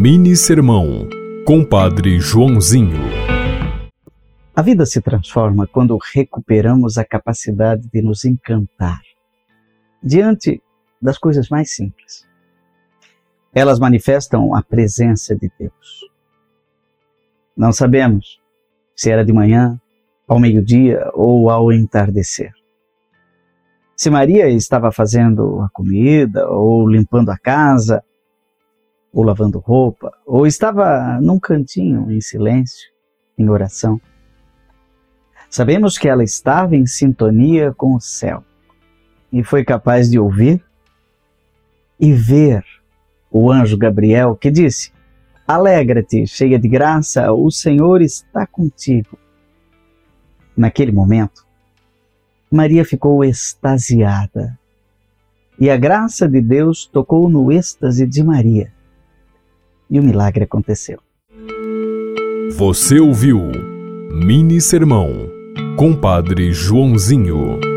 Mini Sermão, Compadre Joãozinho. A vida se transforma quando recuperamos a capacidade de nos encantar diante das coisas mais simples. Elas manifestam a presença de Deus. Não sabemos se era de manhã, ao meio-dia ou ao entardecer. Se Maria estava fazendo a comida ou limpando a casa, ou lavando roupa, ou estava num cantinho em silêncio, em oração. Sabemos que ela estava em sintonia com o céu e foi capaz de ouvir e ver o anjo Gabriel que disse: Alegra-te, cheia de graça, o Senhor está contigo. Naquele momento, Maria ficou extasiada e a graça de Deus tocou no êxtase de Maria e o milagre aconteceu. Você ouviu Mini Sermão, Compadre Joãozinho.